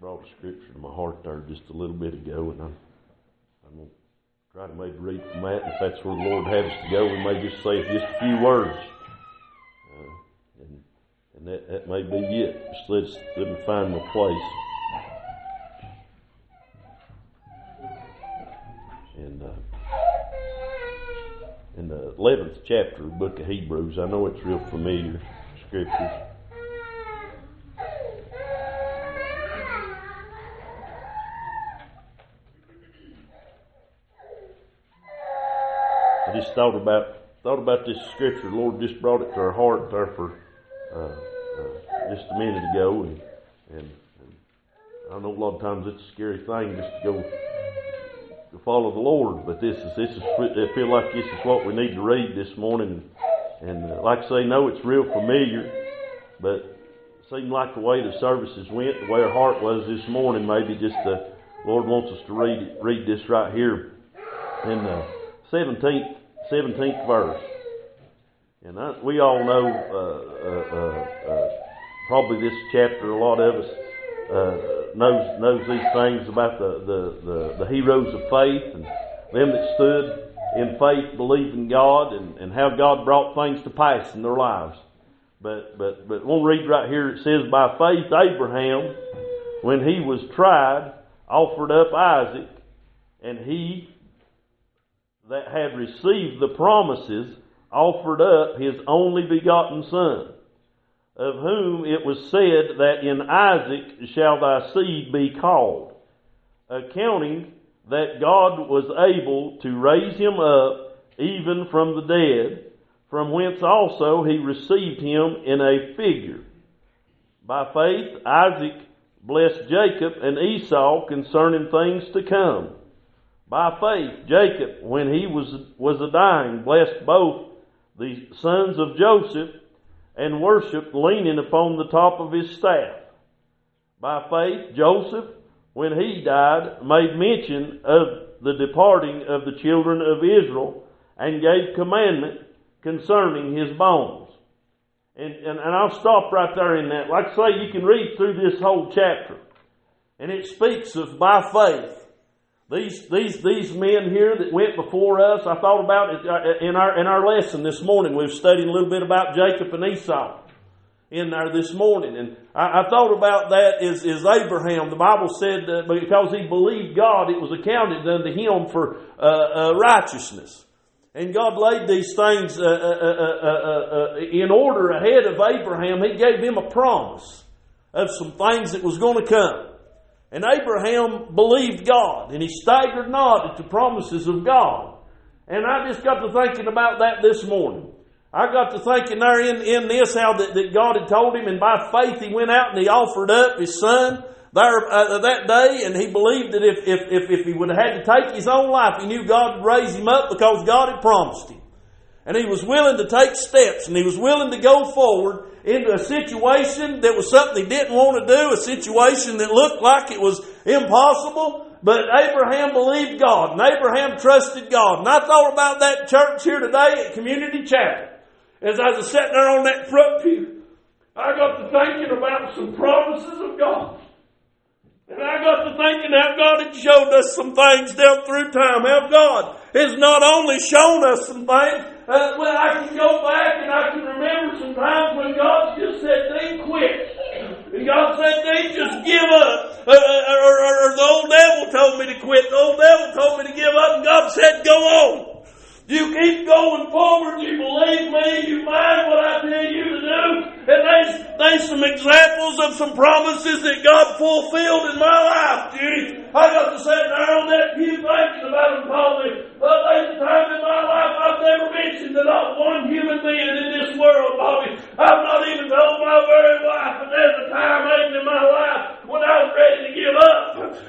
brought a scripture to my heart there just a little bit ago, and I'm, I'm going to try to maybe read from that. If that's where the Lord has us to go, we may just say just a few words. Uh, and and that, that may be it. Just let's, let me find my place. And uh, in the 11th chapter of the book of Hebrews, I know it's real familiar scriptures. I just thought about thought about this scripture. The Lord just brought it to our heart there for uh, uh, just a minute ago, and, and, and I know a lot of times it's a scary thing just to go to follow the Lord, but this is this is I feel like this is what we need to read this morning, and uh, like I say, no, it's real familiar, but it seemed like the way the services went, the way our heart was this morning, maybe just the Lord wants us to read read this right here. In the seventeenth 17th verse. And I, we all know, uh, uh, uh, uh, probably this chapter, a lot of us uh, knows knows these things about the, the, the, the, heroes of faith and them that stood in faith, believing God, and, and how God brought things to pass in their lives. But but but we'll read right here. It says, "By faith, Abraham, when he was tried, offered up Isaac, and he that had received the promises offered up his only begotten Son, of whom it was said that in Isaac shall thy seed be called, accounting that God was able to raise him up even from the dead, from whence also he received him in a figure. By faith, Isaac blessed Jacob and Esau concerning things to come. By faith, Jacob, when he was, was a dying, blessed both the sons of Joseph and worshiped leaning upon the top of his staff. By faith, Joseph, when he died, made mention of the departing of the children of Israel and gave commandment concerning his bones. And, and, and I'll stop right there in that. Like I say, you can read through this whole chapter. And it speaks of by faith these, these, these men here that went before us, I thought about it uh, in our, in our lesson this morning. We've studied a little bit about Jacob and Esau in there this morning. And I, I thought about that is, is Abraham. The Bible said that because he believed God, it was accounted unto him for uh, uh, righteousness. And God laid these things uh, uh, uh, in order ahead of Abraham. He gave him a promise of some things that was going to come. And Abraham believed God, and he staggered not at the promises of God. And I just got to thinking about that this morning. I got to thinking there in, in this how that, that God had told him, and by faith he went out and he offered up his son there uh, that day, and he believed that if, if, if, if he would have had to take his own life, he knew God would raise him up because God had promised him. And he was willing to take steps, and he was willing to go forward, into a situation that was something he didn't want to do, a situation that looked like it was impossible. But Abraham believed God and Abraham trusted God. And I thought about that church here today at Community Chapel. As I was sitting there on that front pew, I got to thinking about some promises of God. And I got to thinking how God had showed us some things down through time. How God has not only shown us some things, uh, well, I can go back and I can remember some times when God just said, they quit. And God said, they just give up. Uh, uh, or, or, or the old devil told me to quit. The old devil told me to give up and God said, go on. You keep going forward. You believe me. You mind what I tell you to do. And there's, there's some examples of some promises that God fulfilled in my life, Judy. I got to sit there on that pew thinking about them, probably. But there's a time in my life I've never mentioned to not one human being in this world, Bobby. I've not even told my very wife. But there's a time in my life when I was ready to give up.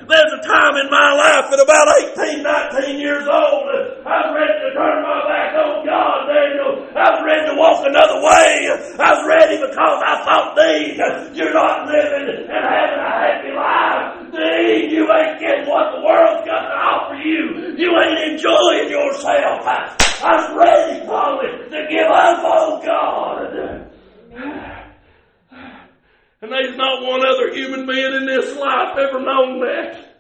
There's a time in my life at about 18, 19 years old. I was ready to turn my back on God, Daniel. I was ready to walk another way. I was ready because I thought, Dean, you're not living and having a happy life. Dean, you ain't getting what the world's got to offer you. You ain't enjoying yourself. I, I was ready, probably, to give up on God. And There's not one other human being in this life ever known that.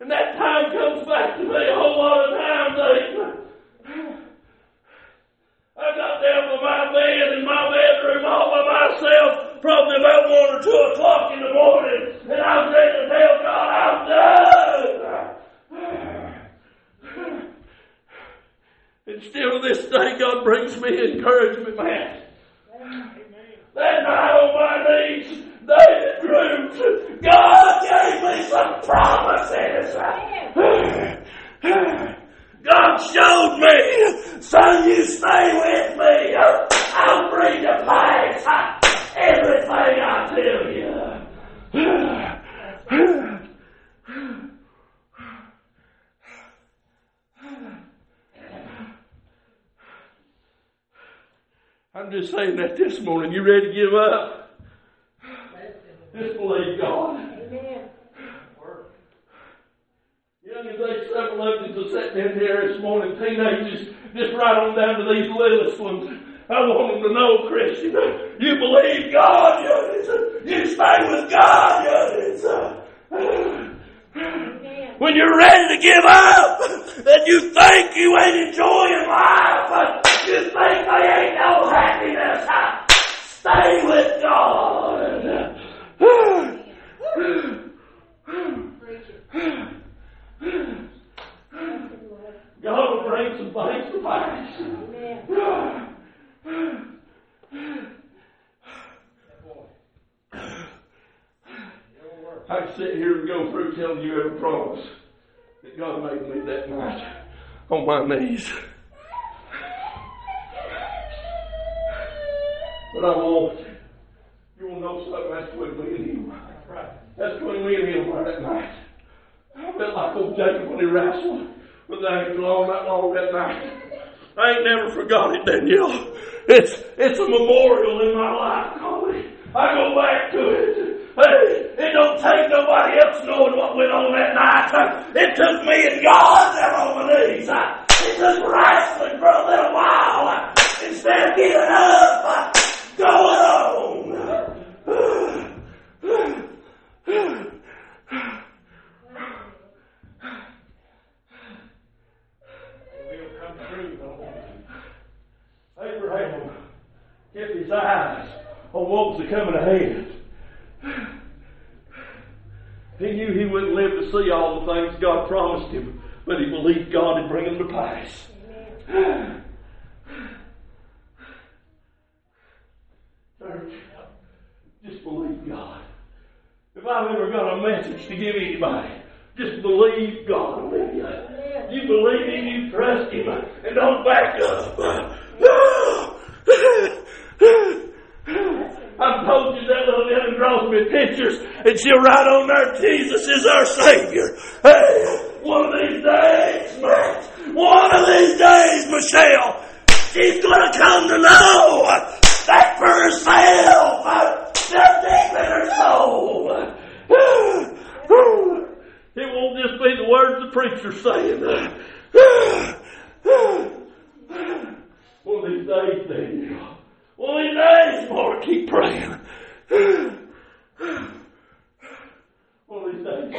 And that time comes back to me a whole lot of times. I got down from my bed in my bedroom all by myself, probably about one or two o'clock in the morning, and I was ready to tell God I'm done. And still to this day, God brings me encouragement, man. That night on my knees, David grew. God gave me some promises. God showed me, son, you stay with me. I'll bring to pass everything I tell you. I'm just saying that this morning. You ready to give up? Just believe God. Amen. Young as they several of you are sitting in here this morning, teenagers, just right on down to these littlest ones. I want them to know, Christian, you believe God, you, you stay with God, you, when you're ready to give up, and you think you ain't enjoying life, you think there ain't no happiness, stay with God. God will bring some things to pass. I can sit here and go through telling you every promise that God made me that night on my knees. But I won't. You will know something that's between me and him. That's between me and him right that night. I felt like old Jacob when he wrestled with the angel all that long that night. I ain't never forgot it, Danielle. It's it's a memorial in my life, Colby. I go back to it. Hey, it don't take nobody else knowing what went on that night. It took me and God there on my knees. It took wrestling for a little while. Uh, instead of giving up, uh, going on. Abraham kept his eyes on what was coming ahead. He knew he wouldn't live to see all the things God promised him, but he believed God would bring them to pass. Just believe God. If I've ever got a message to give anybody, just believe God will you. You believe Him, you trust Him, and don't back up. I've told you that little Ellen draws me pictures, and she'll write on there, Jesus is our Savior. Hey, one of these days, one of these days, Michelle, she's gonna come to know that for herself, the deep in her soul. It won't just be the words the preacher's saying. One of these days, Daniel. One of these days, Lord, keep praying. One of these days,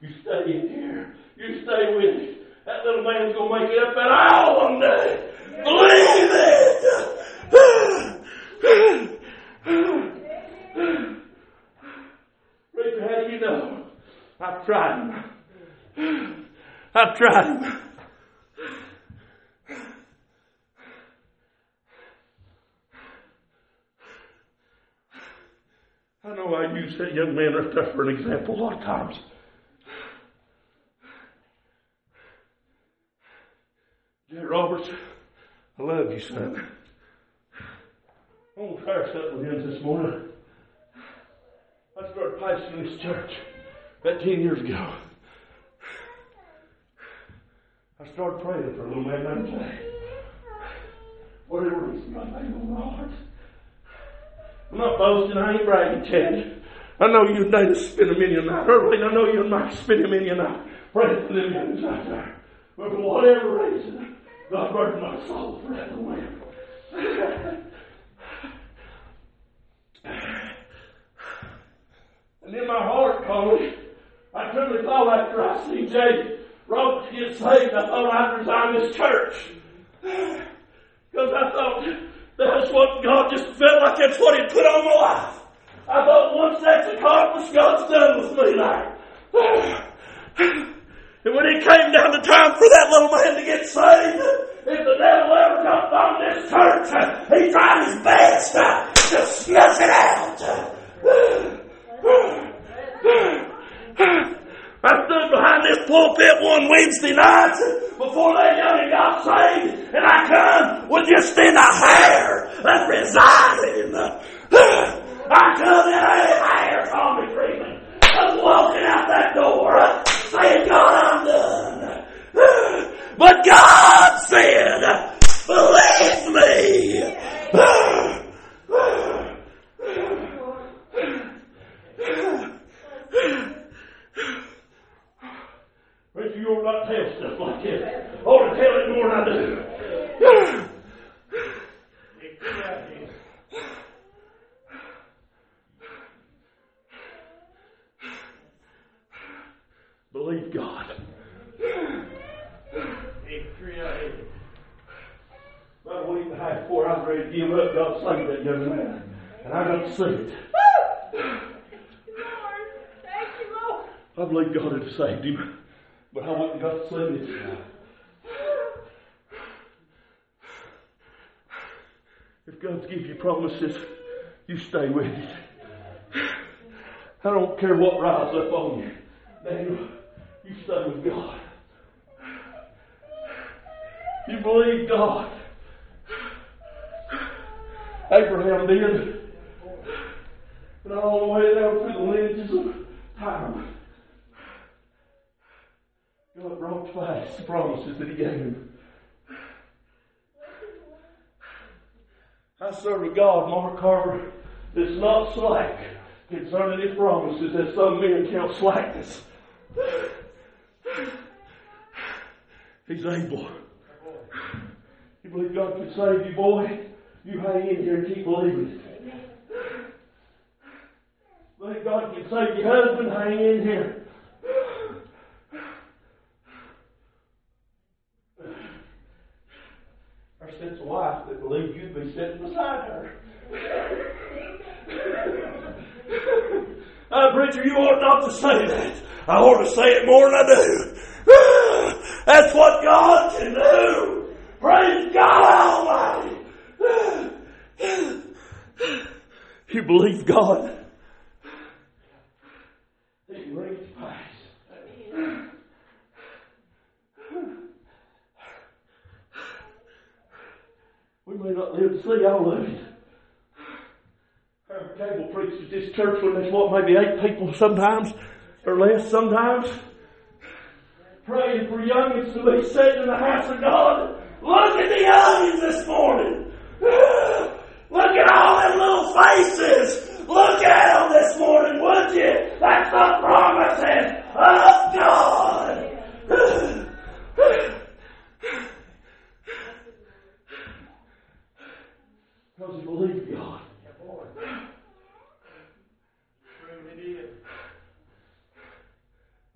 you stay in here. You stay with me. That little man's gonna make it up that aisle one day. Believe it! Preacher, how do you know? I've tried him. I've tried him. I know I use that young man right there for an example a lot of times. Jed Roberts, I love you, son. I'm going to share something with this morning. I started pastoring this church about 10 years ago. I started praying for a little man named Jay. Whatever reason, laid on my heart. I'm not boasting, I ain't bragging, Ted. I know you day to spend a million night. Early, I know you and Mike spend a million night. Praise the living out there. But for whatever reason, God burned my soul for that lamb. and in my heart, Cody, I truly thought after I seen Jay Roberts get saved, I thought I'd resign this church. Like that's what He put on my life. I thought once that's accomplished, God's done with me now. And when it came down to time for that little man to get saved, if the devil ever jumped on this church, he tried his best to snuff it out. I stood behind this pulpit one Wednesday night before that young got saved, and I come with just in a hair of resigning. I come in a hair on me Freeman. I was walking out that door saying, God, I'm done. But God said, believe me. But you ought not tell stuff like this. I ought to tell it more than I do. Believe God. About a week and a half before I was ready to give up, God saved that young man. And I got it. Lord. Thank you, Lord. I believe God had saved him, but I went and got it. If God's give you promises, you stay with it. I don't care what rises up on you. Daniel, you stay with God. You believe God. Abraham did. And all the way down through the lineages of time. God brought fast the promises that He gave him. I serve a God, Mark Carver, that's not slack concerning His promises, as some men count slackness. He's able. You believe God can save you, boy? You hang in here and keep believing. Believe God can save your husband, hang in here. Or since a wife that believed you'd be sitting beside her. Uh, preacher, you ought not to say that. I ought to say it more than I do. That's what God can do. Praise God Almighty. You believe God. It. We may not live to see all of it. Our cable preached at this church when there's what, maybe eight people sometimes, or less sometimes. Praying for youngins to be set in the house of God. Look at the youngins this morning. Look at all them little faces. Look at them this morning, would you? That's the promises of God. Because you believe God.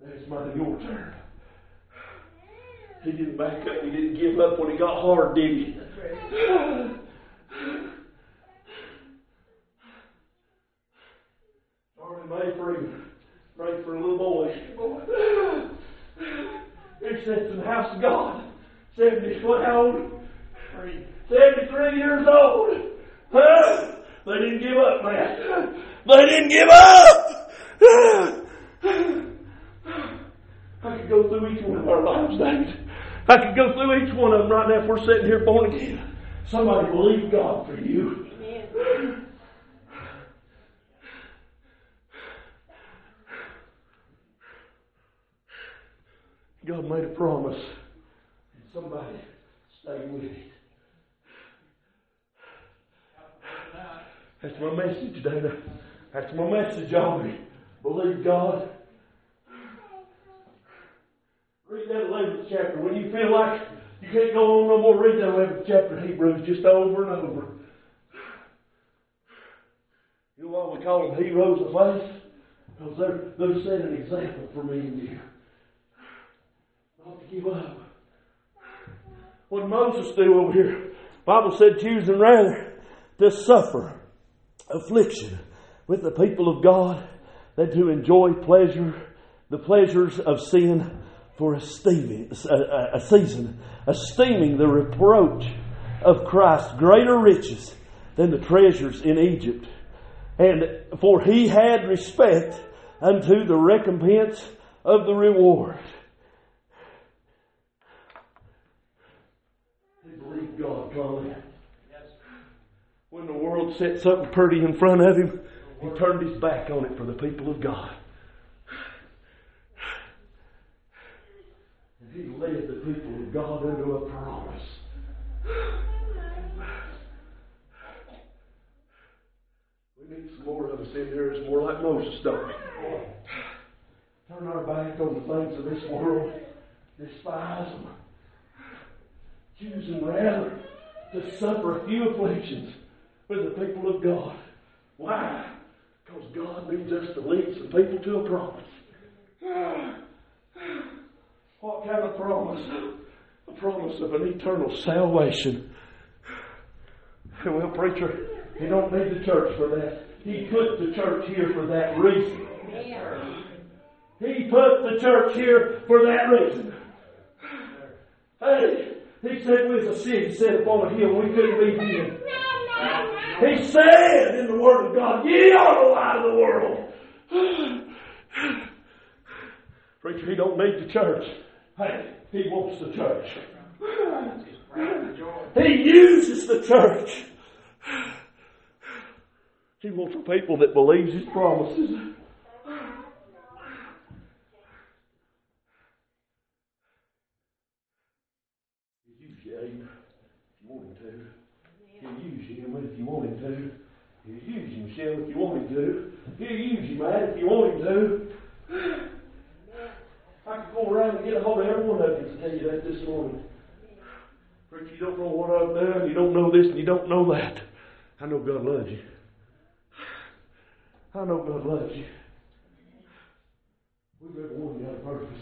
It's mighty your turn. He didn't back up. He didn't give up when it got hard, did he? Charlie Mayfree prayed for a little boy. He sits in the house of God. 70 foot old. 73 years old. Huh? They didn't give up, man. They didn't give up. I could go through each one of our lives, David. I could go through each one of them right now if we're sitting here born again. Somebody believe God for you. God made a promise. Somebody stay with it. That's my message, Dana. That's my message, Aubrey. Believe God. Read that 11th chapter. When you feel like you can't go on no more, read that 11th chapter of Hebrews just over and over. You know why we call them heroes of faith? Because they're, they're setting an example for me and you. Not to give up. What did Moses do over here? Bible said choosing rather to suffer affliction with the people of God than to enjoy pleasure, the pleasures of sin for a, steaming, a, a season, esteeming the reproach of Christ greater riches than the treasures in Egypt. And for he had respect unto the recompense of the reward. He believed God, Conley. Set something pretty in front of him, he turned his back on it for the people of God. And he led the people of God into a promise. We need some more of us in here It's more like Moses' story. Turn our back on the things of this world, despise them, choosing rather to suffer a few afflictions with the people of God. Why? Because God needs us to lead some people to a promise. What kind of promise? A promise of an eternal salvation. Well, preacher, you don't need the church for that. He put the church here for that reason. He put the church here for that reason. Hey, he said we was a city set upon a hill. We couldn't be hid. He said in the Word of God, Ye are the light of the world. Preacher, he don't need the church. Hey, he wants the church. He uses the church. He wants a people that believes his promises. You, if you to. He'll use if you want him to. He'll use you, Michelle, if you want him to. He'll use you, Matt, if you want him to. I could go around and get a hold of every one of you to tell you that this morning. Preacher, you don't know what I've done, you don't know this, and you don't know that. I know God loves you. I know God loves you. We've every one got a purpose.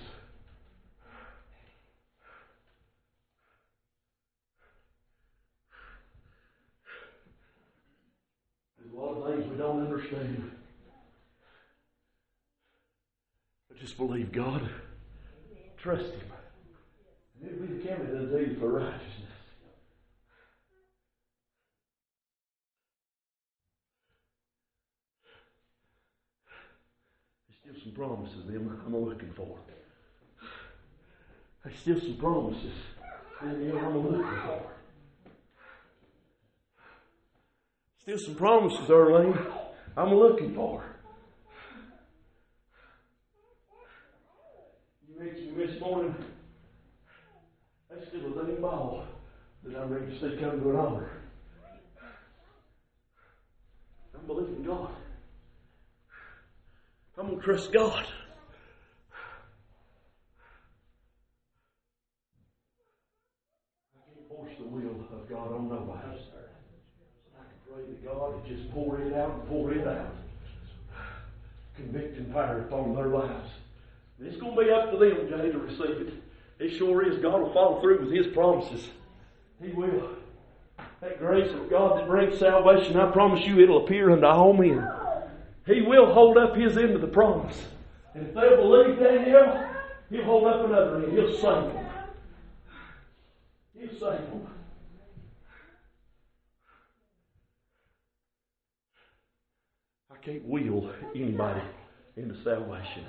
There's a lot of things we don't understand. But just believe God. Trust Him. And it'll be counted unto you for righteousness. There's still some promises them I'm looking for. There's still some promises them I'm looking for. Still some promises, Earlene, I'm looking for. You mentioned this morning, that's still a living ball that I'm ready to see come to an honor. I'm believing God. I'm going to trust God. I can't force the will of God on nobody. I can pray to God and just pour it out and pour it out. Convicting fire upon their lives. It's going to be up to them, Jay, to receive it. It sure is. God will follow through with His promises. He will. That grace of God that brings salvation, I promise you, it'll appear unto all men. He will hold up His end of the promise. And if they'll believe that Him, He'll hold up another end. He'll save them. He'll save them. I can't wheel anybody into salvation.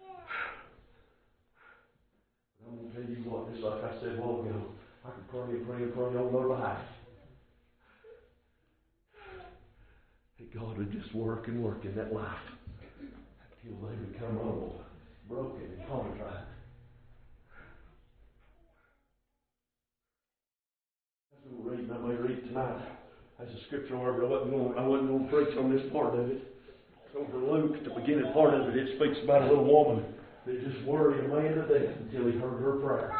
I'm going to tell you what, just like I said a while ago, I can pray and pray and pray on their behalf. That God would just work and work in that life until they become humble, broken, and contrite. That's what we're reading. I may read tonight. That's a scripture I wasn't going, I wasn't going to preach on this part of it. So for Luke, the beginning part of it, it speaks about a little woman that just worried a man to death until he heard her prayer.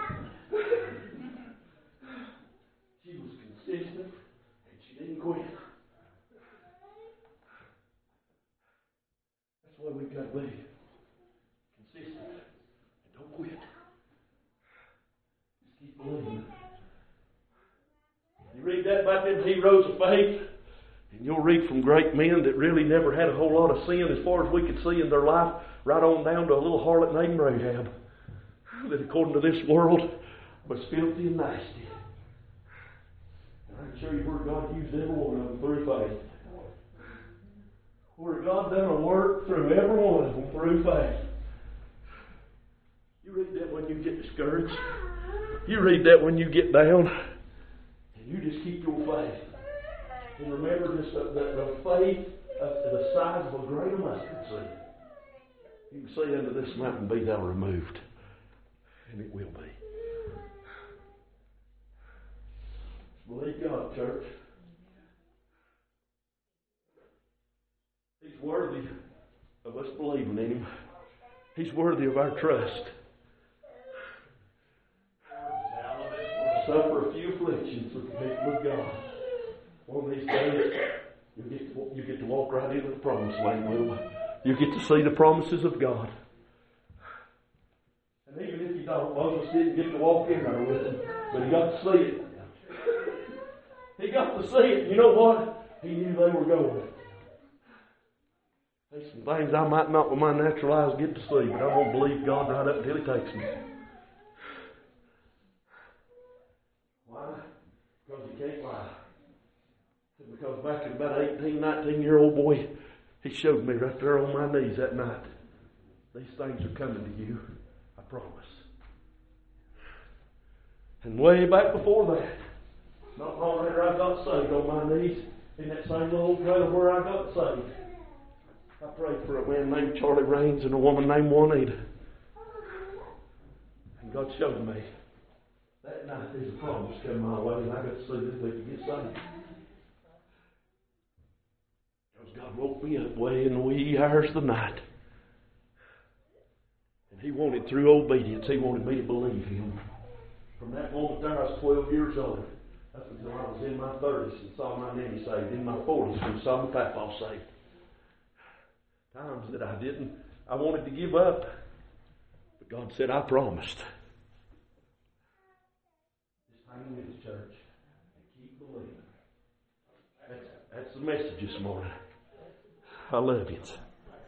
she was consistent and she didn't quit. That's why we've got to consistent and don't quit. believing. You read that about them heroes of faith, and you'll read from great men that really never had a whole lot of sin as far as we could see in their life, right on down to a little harlot named Rahab, that according to this world was filthy and nasty. And I can show you where God used every one of them through faith. Where God done a work through every one of them through faith. You read that when you get discouraged. You read that when you get down. You just keep your faith. And remember this, the, the faith of the size of a grain of mustard seed. You can say unto this mountain, be thou removed. And it will be. Believe God, church. He's worthy of us believing in Him. He's worthy of our trust. Suffer a few afflictions with the people of God. One of these days, you get to, you get to walk right into the promised land with them. You get to see the promises of God. And even if you don't, Moses didn't get to walk in there with him, but he got to see it. He got to see it. You know what? He knew they were going. There's some things I might not with my natural eyes get to see, but I'm going to believe God right up until He takes me. Why? Because He can't lie. Because back in about 18, 19 year old boy, He showed me right there on my knees that night. These things are coming to you. I promise. And way back before that, not long after I got saved on my knees in that same little trailer where I got saved. I prayed for a man named Charlie Rains and a woman named Juanita. And God showed me that night there's a promise coming my way, and I got to see this people get saved. Because God woke me up way in the wee hours of the night. And He wanted, through obedience, He wanted me to believe Him. From that moment there, I was 12 years old. Up until I was in my 30s and saw my nanny saved. In my 40s and saw my papa saved. Times that I didn't, I wanted to give up. But God said, I promised. Just hang church. Keep believing. That's, that's the message this morning. I love you.